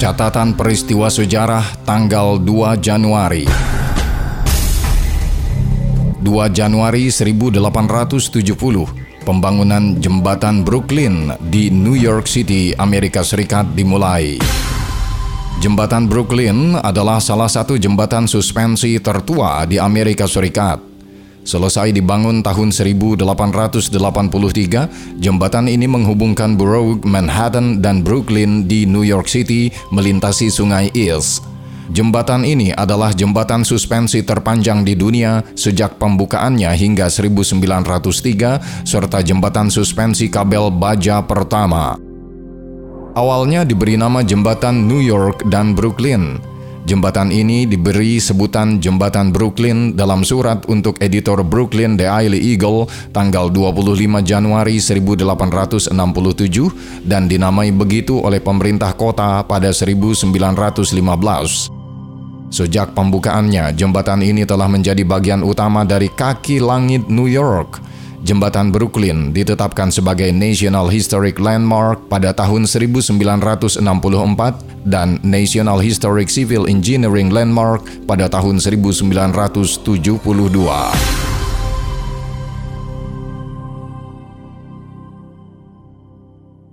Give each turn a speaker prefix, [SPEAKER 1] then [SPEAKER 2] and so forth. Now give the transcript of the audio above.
[SPEAKER 1] Catatan peristiwa sejarah tanggal 2 Januari 2 Januari 1870 Pembangunan jembatan Brooklyn di New York City, Amerika Serikat dimulai. Jembatan Brooklyn adalah salah satu jembatan suspensi tertua di Amerika Serikat. Selesai dibangun tahun 1883, jembatan ini menghubungkan Borough Manhattan dan Brooklyn di New York City melintasi Sungai East. Jembatan ini adalah jembatan suspensi terpanjang di dunia sejak pembukaannya hingga 1903 serta jembatan suspensi kabel baja pertama. Awalnya diberi nama Jembatan New York dan Brooklyn. Jembatan ini diberi sebutan Jembatan Brooklyn dalam surat untuk editor Brooklyn Daily Eagle tanggal 25 Januari 1867 dan dinamai begitu oleh pemerintah kota pada 1915. Sejak pembukaannya, jembatan ini telah menjadi bagian utama dari kaki langit New York – Jembatan Brooklyn ditetapkan sebagai National Historic Landmark pada tahun 1964 dan National Historic Civil Engineering Landmark pada tahun 1972.